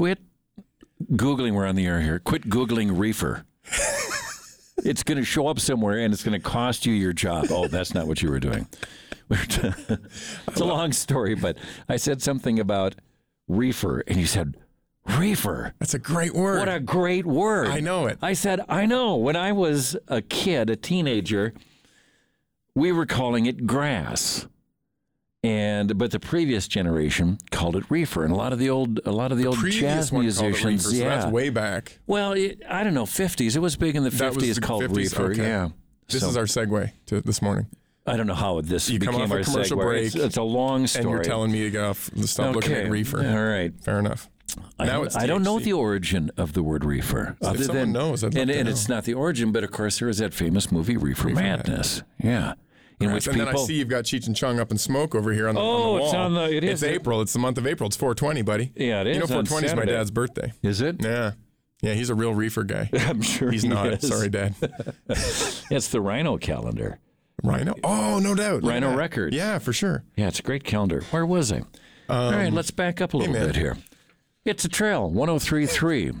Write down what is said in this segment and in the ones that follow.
quit googling. We're on the air here. Quit googling reefer. it's going to show up somewhere, and it's going to cost you your job. Oh, that's not what you were doing. it's a long story, but I said something about reefer, and you said reefer. That's a great word. What a great word. I know it. I said, I know. When I was a kid, a teenager, we were calling it grass. And but the previous generation called it reefer, and a lot of the old a lot of the, old jazz musicians, reefer, so yeah. that's way back. well, it, I don't know, fifties. It was big in the fifties, the called 50s, reefer. okay. Yeah. This So, is our segue to this morning. I don't know how this You come became off a commercial segue. break, It's, it's a long story. And you're telling me to get off, the stop looking at reefer. All right. Fair enough. I, Now I don't know the origin of the word reefer. So if other someone than, knows, and, and know. it's not the origin, but of course there is that famous movie Reefer, Madness. Yeah, in which and people. then I see you've got Cheech and Chong up in smoke over here on the, on Oh, the it's on the- it is. It's April. It's the month of April. It's 420, buddy. Yeah, it is. You know, 420 is my dad's birthday. is it? Yeah. Yeah, he's a real reefer guy. I'm sure He's he not. is. Sorry, Dad. It's the Rhino calendar. Rhino? Oh, no doubt. Rhino that. Records. Yeah, for sure. Yeah, it's a great calendar. Where was I? All right, let's back up a little Um, man. bit here. It's a trail, 1033.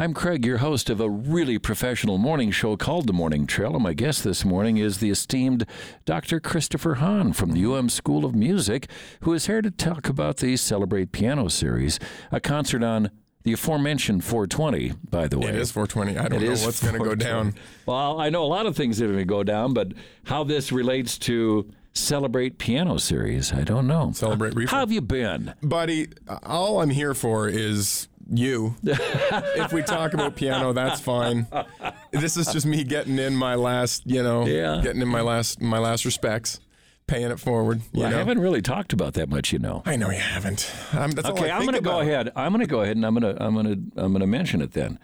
I'm Craig, your host of a really professional morning show called The Morning Trail, and my guest this morning is the esteemed Dr. Christopher Hahn from the UM School of Music, who is here to talk about the Celebrate Piano Series, a concert on the aforementioned 420, by the way. It is 420. I don't It know what's going to go down. Well, I know a lot of things that are going to go down, but how this relates to Celebrate Piano Series, I don't know. Celebrate Reefer. How have you been? Buddy, all I'm here for is you. if we talk about piano, that's fine. This is just me getting in my last, you know, Yeah. getting in my last my last respects, paying it forward. You I haven't really talked about that much, you know. I know you haven't. That's all Okay, I I'm going to go ahead. I'm going to go ahead and I'm going to I'm going to I'm going to mention it then.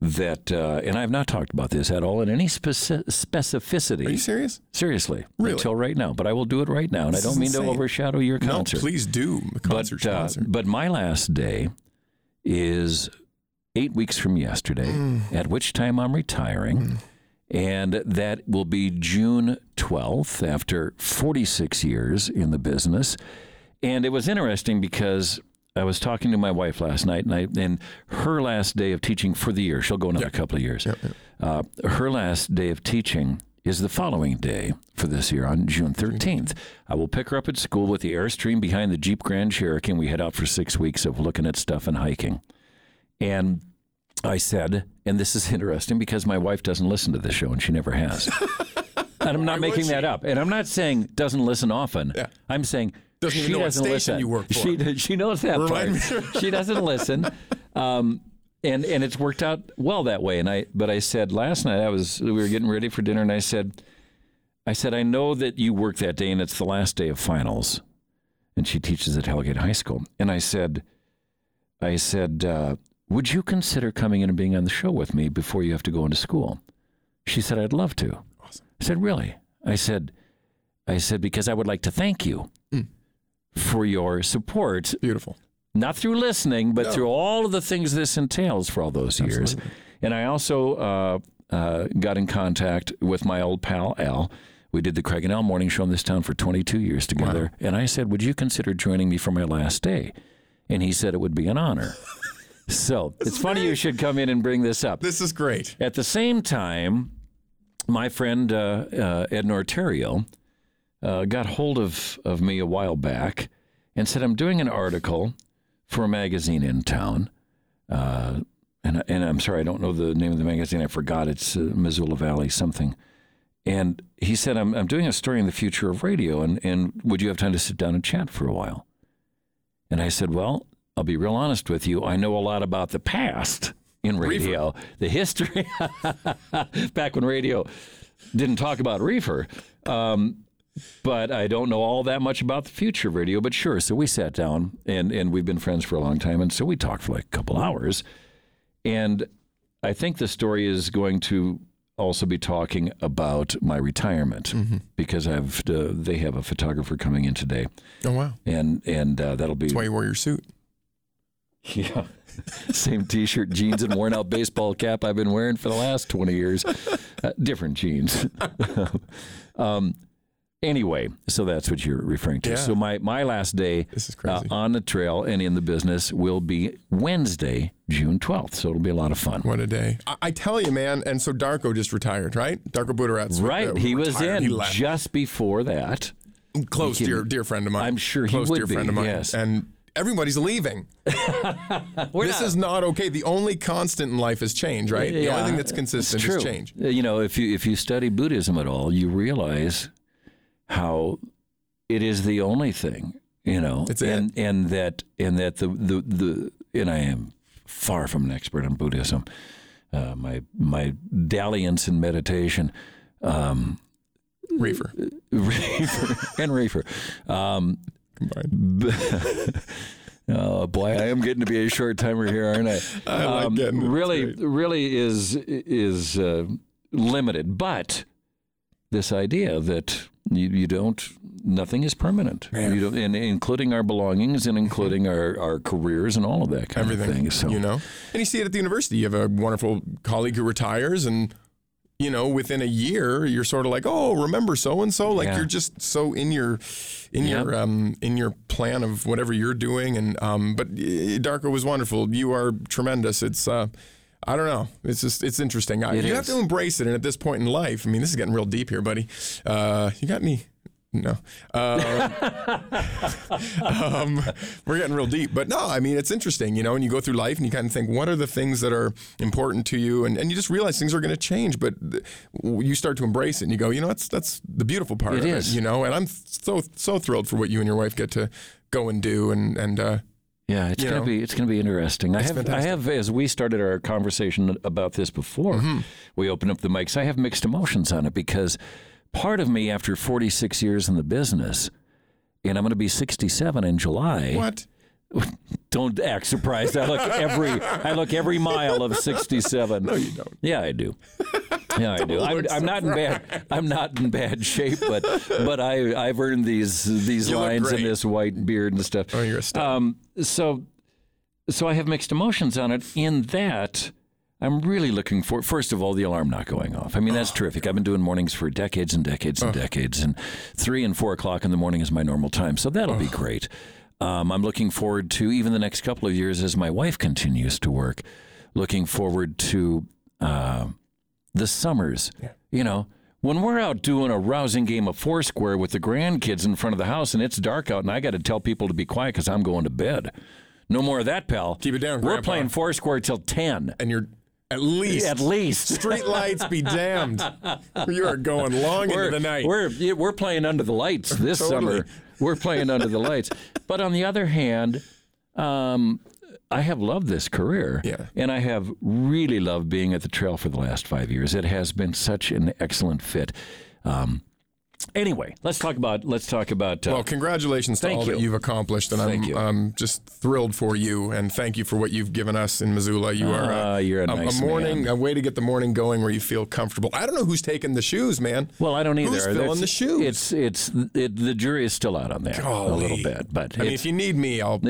That uh, and I've not talked about this at all in any speci- specificity. Are you serious? Seriously, Really? until right now. But I will do it right now, and This I don't mean to overshadow your No, concert. please do. The concert but, uh, but my last day is eight weeks from yesterday, Mm. at which time I'm retiring. And that will be June 12th after 46 years in the business. And it was interesting because I was talking to my wife last night, and, I, and her last day of teaching for the year, she'll go another couple of years. Uh, her last day of teaching is the following day for this year on June 13th. I will pick her up at school with the Airstream behind the Jeep Grand Cherokee, and we head out for six weeks of looking at stuff and hiking. And I said, and this is interesting because my wife doesn't listen to the show, and she never has. and I'm not Why making that up. And I'm not saying doesn't listen often. Yeah. I'm saying Doesn't she know doesn't station listen. you work for. She she knows that Remind part. she doesn't listen. Um, and and it's worked out well that way. And I but I said last night I was we were getting ready for dinner, and I said, I said I know that you work that day, and it's the last day of finals, and she teaches at Hellgate High School. And I said, I said, uh, would you consider coming in and being on the show with me before you have to go into school? She said, I'd love to. Awesome. I said, really? I said, I said because I would like to thank you Mm. for your support Beautiful. Not through listening, but No. through all of the things this entails for all those years. And I also uh, uh, got in contact with my old pal Al. We did the Craig and Al morning show in this town for 22 years together. And I said, Would you consider joining me for my last day? And he said it would be an honor. so it's funny you should come in and bring this up. This is great. At the same time, my friend uh, uh, Ed Norterio uh, got hold of, of me a while back and said, I'm doing an article for a magazine in town. Uh, and, and I'm sorry, I don't know the name of the magazine. I forgot. It's uh, Missoula Valley something. And he said, I'm, I'm doing a story in the future of radio, and, and would you have time to sit down and chat for a while? And I said, Well, I'll be real honest with you. I know a lot about the past in radio, the history, back when radio didn't talk about reefer. Um, but I don't know all that much about the future of radio. But sure, so we sat down, and, and we've been friends for a long time. And so we talked for like a couple hours. And I think the story is going to also be talking about my retirement because I've uh, they have a photographer coming in today, Oh wow. and and uh, that'll be That's why you wore your suit. yeah. Same T-shirt, jeans, and worn-out baseball cap I've been wearing for the last twenty years. Uh, different jeans. um, Anyway, so that's what you're referring to. Yeah. So my, my last day This is uh, crazy. on the trail and in the business will be Wednesday, June 12th. So it'll be a lot of fun. What a day! I, I tell you, man. And so Darko just retired, right? Darko Butorac Right. uh, he was retired. He in left. just before that. close can- dear dear friend of mine. I'm sure he close would dear be, friend of mine. yes. And everybody's leaving. this is not okay. The only constant in life is change, right? The only thing that's consistent is change. Uh, You know, if you if you study Buddhism at all, you realize how it is the only thing. You know, It's it. and and that and that the the the and I am far from an expert on Buddhism. Uh, my my dalliance in meditation, um, Reefer reefer and reefer. Um. Oh boy, I am getting to be a short timer here, aren't I? I like getting really, really is is uh, limited. But this idea that you, you don't, nothing is permanent, Man. you don't, and including our belongings and including our, our careers and all of that kind Everything, of thing. So you know. And you see it at the university. You have a wonderful colleague who retires, and you know, within a year, you're sort of like, oh, remember so and so. Like Yeah. you're just so in your, in your, um, in your plan of whatever you're doing. And um, but uh, Darko was wonderful. You are tremendous. It's. Uh, I don't know. It's just it's interesting. I- It you is. have to embrace it, and at this point in life, I mean, this is getting real deep here, buddy. Uh, you got any? No. Uh, um, we're getting real deep, but no, I mean, it's interesting, you know, and you go through life and you kind of think, what are the things that are important to you? And, and you just realize things are going to change, but th- you start to embrace it and you go, you know, that's, that's the beautiful part It of is. it, you know, and I'm so, so thrilled for what you and your wife get to go and do. And, and, uh, Yeah, it's gonna know. be it's gonna be interesting. I have I have as we started our conversation about this before Mm-hmm. we opened up the mics. I have mixed emotions on it because part of me, after 46 years in the business, and I'm going to be 67 in July. what? Don't act surprised. I look every I look every mile of 67. No, you don't. Yeah, I do. Yeah, I do. I'm, I'm not in bad. I'm not in bad shape, but but I I've earned these these You lines and this white beard and stuff. Oh, you're a star. Um, so, so I have mixed emotions on it. In that, I'm really looking for. First of all, the alarm not going off. I mean, that's terrific. I've been doing mornings for decades and decades and decades, and three and four o'clock in the morning is my normal time. So that'll be great. Um, I'm looking forward to even the next couple of years as my wife continues to work. Looking forward to uh, the summers. You know. When we're out doing a rousing game of Foursquare with the grandkids in front of the house and it's dark out and I got to tell people to be quiet because I'm going to bed. No more of that, pal. Keep it down, We're Grandpa. playing Foursquare till 10. and you're at least, At least. street lights be damned. You are going long We're, into the night. we're, we're playing under the lights this Totally. summer. We're playing under the lights. But on the other hand, um, I have loved this career. Yeah. And I have really loved being at the trail for the last five years. It has been such an excellent fit. Um, anyway, let's talk about let's talk about uh, Well, congratulations to all that you. you've accomplished, and Thank I'm you. I'm just thrilled for you, and thank you for what you've given us in Missoula. You are Ah, a, you're a nice morning, man. a way to get the morning going where you feel comfortable. I don't know who's taking the shoes, man. Well, I don't either. Who's filling That's- the shoes? It's it's it, the jury is still out on that a little bit, but I mean, if you need me, I'll.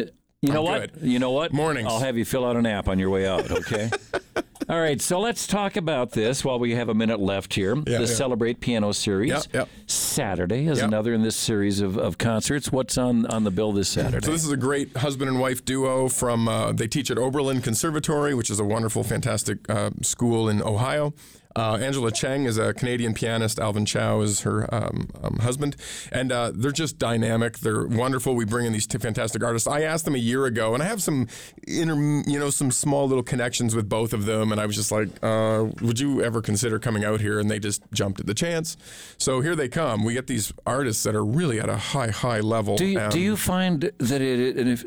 You know I'm what? good. You know what? Mornings. I'll have you fill out an app on your way out. Okay. All right. So let's talk about this while we have a minute left here. Yeah, the yeah. Celebrate Piano Series. Yep, yep. Saturday is Yep. another in this series of, of concerts. What's on on the bill this Saturday? So this is a great husband and wife duo from. Uh, they teach at Oberlin Conservatory, which is a wonderful, fantastic uh, school in Ohio. Uh, Angela Cheng is a Canadian pianist. Alvin Chow is her um, um, husband, and uh, they're just dynamic. They're wonderful. We bring in these two fantastic artists. I asked them a year ago, and I have some, inter, you know, some small little connections with both of them, and I was just like, uh, "Would you ever consider coming out here?" And they just jumped at the chance. So here they come. We get these artists that are really at a high, high level. do you, do you find that it and if,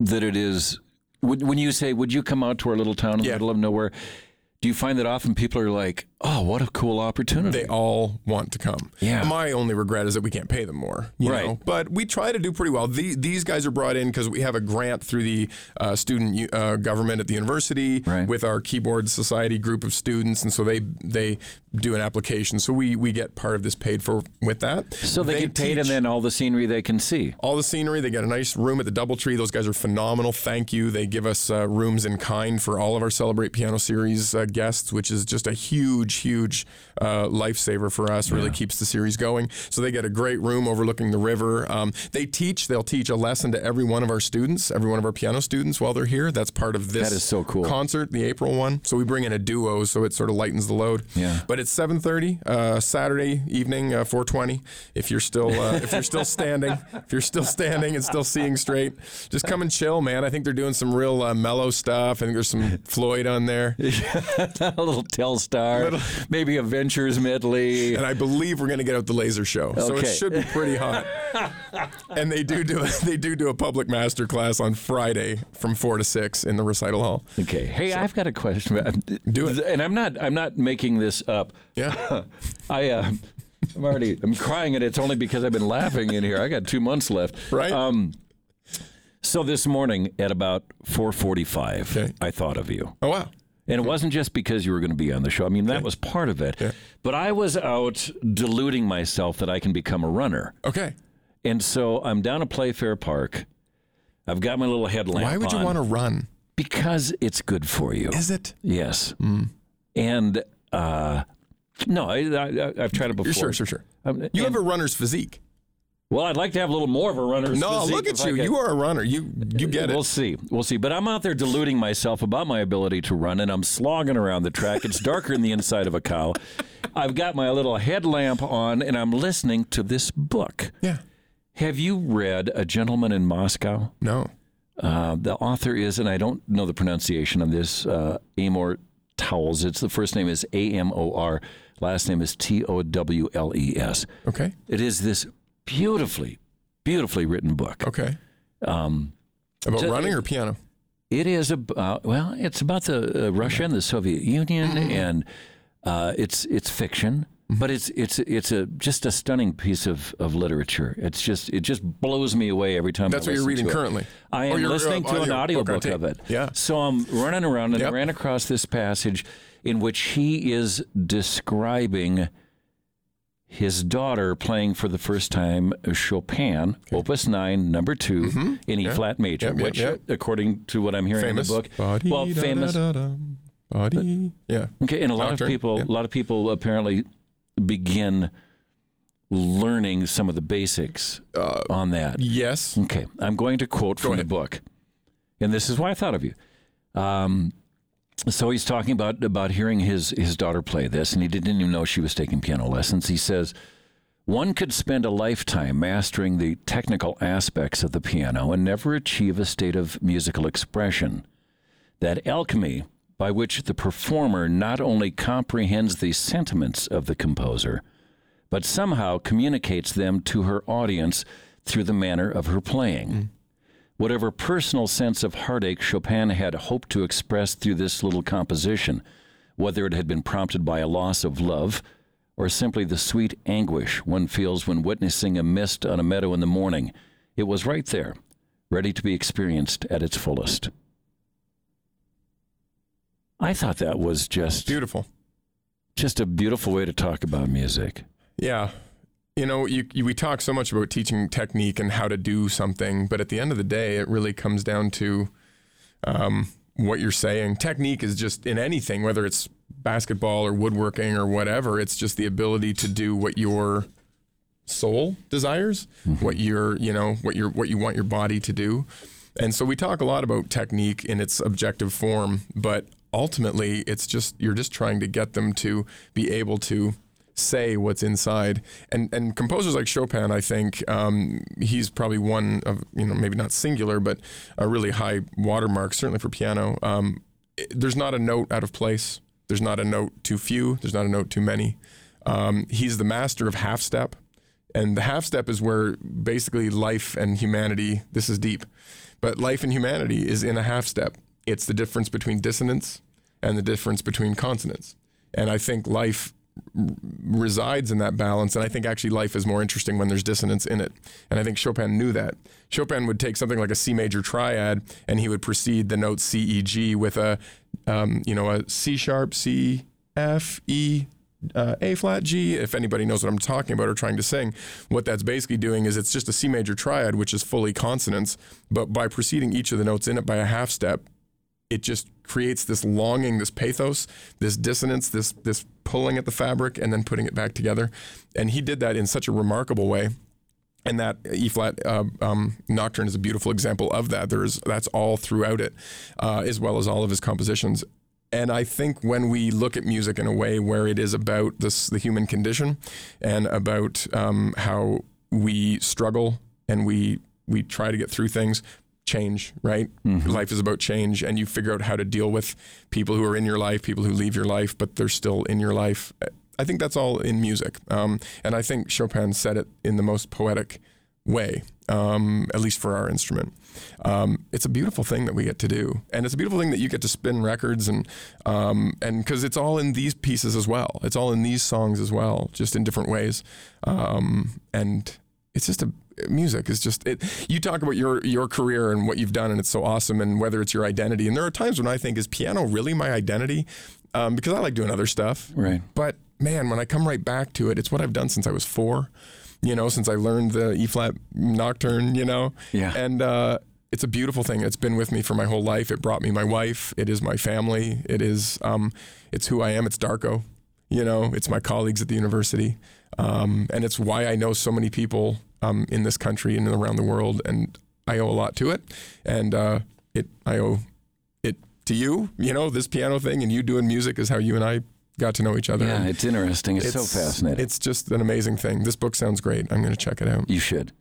that it is when when you say would you come out to our little town in the Yeah. middle of nowhere? Do you find that often people are like, "Oh, what a cool opportunity"? they all want to come. Yeah. My only regret is that we can't pay them more. You Right. Know? But we try to do pretty well. The, these guys are brought in because we have a grant through the uh, student uh, government at the university Right. with our keyboard society group of students, and so they they do an application. So we we get part of this paid for with that. so they, get paid, and then all the scenery they can see. all the scenery. They get a nice room at the DoubleTree. Those guys are phenomenal. Thank you. They give us uh, rooms in kind for all of our Celebrate Piano Series uh, guests, which is just a huge huge, huge uh, lifesaver for us. Really keeps the series going. So they get a great room overlooking the river. Um, they teach. They'll teach a lesson to every one of our students, every one of our piano students while they're here. That's part of this That is so cool. concert, the April one. So we bring in a duo, so it sort of lightens the load. Yeah. But it's 7:30 uh, Saturday evening, uh, 4:20. If you're still uh, if you're still standing, if you're still standing and still seeing straight, just come and chill, man. I think they're doing some real uh, mellow stuff. I think there's some Floyd on there, a little Telstar, maybe a Ventures medley. and I believe we're going to get out the laser show, so it should be pretty hot. and they do do they do do a public master class on Friday from four to six in the recital hall. Okay. Hey, I've got a question. Do it. And I'm not. I'm not making this up. Yeah. I. Uh, I'm already. I'm crying, and it's only because I've been laughing in here. I got two months left. Right. Um. So this morning at about 4:45, Okay. I thought of you. Oh wow. And it wasn't just because you were going to be on the show. I mean, that was part of it. But I was out deluding myself that I can become a runner. Okay. And so I'm down at Playfair Park. I've got my little headlamp Why would you on want to run? Because it's good for you. Is it? Yes. Hmm. And uh, no, I, I, I've tried it before. Sure, sure, sure. Um, You and- have a runner's physique. Well, I'd like to have a little more of a runner's No, look at you. You are a runner. You you get it. We'll see. We'll see. But I'm out there deluding myself about my ability to run, and I'm slogging around the track. It's darker in the inside of a cow. I've got my little headlamp on, and I'm listening to this book. Yeah. Have you read A Gentleman in Moscow? No. Uh, the author is, and I don't know the pronunciation of this, uh, Amor Towles. It's the first name is A M O R, last name is T O W L E S. Okay. It is this beautifully, beautifully written book. Okay. Um, About Ju- running or piano? It is about well, it's about the uh, Russia and the Soviet Union, Mm-hmm. and uh, it's it's fiction, but it's it's it's a just a stunning piece of, of literature. It's just it just blows me away every time. That's I what you're reading it. currently. I am you're, uh, listening to an audio- book audiobook of it. Yeah. So I'm running around and Yep. I ran across this passage in which he is describing his daughter playing for the first time Chopin, Opus 9, number 2 in E flat major, Mm-hmm. Yep, which, yep. according to what I'm hearing Famous. in the book, Body, well, da, famous. da, da. Body. Yeah. Okay, and a lot Doctor, of people, yeah. a lot of people apparently begin learning some of the basics Uh, on that. Yes. Okay, I'm going to quote from the book, and this is why I thought of you. Um, so he's talking about about hearing his his daughter play this, and he didn't even know she was taking piano lessons. He says. One could spend a lifetime mastering the technical aspects of the piano and never achieve a state of musical expression. That alchemy by which the performer not only comprehends the sentiments of the composer, but somehow communicates them to her audience through the manner of her playing. Mm. Whatever personal sense of heartache Chopin had hoped to express through this little composition, whether it had been prompted by a loss of love or simply the sweet anguish one feels when witnessing a mist on a meadow in the morning, it was right there, ready to be experienced at its fullest. I thought that was just Beautiful. just a beautiful way to talk about music. Yeah. You know, you, you, we talk so much about teaching technique and how to do something, but at the end of the day, it really comes down to um, what you're saying. Technique is just in anything, whether it's basketball or woodworking or whatever, it's just the ability to do what your soul desires, what your, you know, what your what you want your body to do. And so we talk a lot about technique in its objective form, but ultimately it's just you're just trying to get them to be able to say what's inside. And and composers like Chopin, I think um, he's probably one of you know maybe not singular, but a really high watermark certainly for piano. Um, there's not a note out of place. There's not a note too few. There's not a note too many. Um, he's the master of half step. And the half step is where basically life and humanity, this is deep, but life and humanity is in a half step. It's the difference between dissonance and the difference between consonance. And I think life resides in that balance. And I think actually life is more interesting when there's dissonance in it. And I think Chopin knew that. Chopin would take something like a C major triad and he would precede the note C, E, G with a, um, you know, a C sharp, C, F, E, uh, A flat G, if anybody knows what I'm talking about or trying to sing, what that's basically doing is it's just a C major triad, which is fully consonants, but by preceding each of the notes in it by a half step, it just creates this longing, this pathos, this dissonance, this this pulling at the fabric and then putting it back together. And he did that in such a remarkable way. And that E flat uh, um, nocturne is a beautiful example of that. There's that's all throughout it, uh, as well as all of his compositions. And I think when we look at music in a way where it is about this, the human condition and about um, how we struggle and we we try to get through things, change, right? Life is about change, and you figure out how to deal with people who are in your life, people who leave your life, but they're still in your life. I think that's all in music, um, and I think Chopin said it in the most poetic way, um, at least for our instrument. Um, it's a beautiful thing that we get to do, and it's a beautiful thing that you get to spin records and um, and because it's all in these pieces as well. It's all in these songs as well, just in different ways, um, and it's just a music is just it. You talk about your your career and what you've done, and it's so awesome, and whether it's your identity. And there are times when I think, is piano really my identity? Um, because I like doing other stuff, Right. but man, when I come right back to it, it's what I've done since I was four. You know, since I learned the E flat nocturne. You know, Yeah. and uh, it's a beautiful thing. It's been with me for my whole life. It brought me my wife. It is my family. It is, um, it's who I am. It's Darko. You know, it's my colleagues at the university, um, and it's why I know so many people um, in this country and around the world. And I owe a lot to it, and uh, it I owe it to you. You know, this piano thing and you doing music is how you and I got to know each other. Yeah, And it's interesting. It's, so fascinating. It's just an amazing thing. This book sounds great. I'm going to check it out. you should.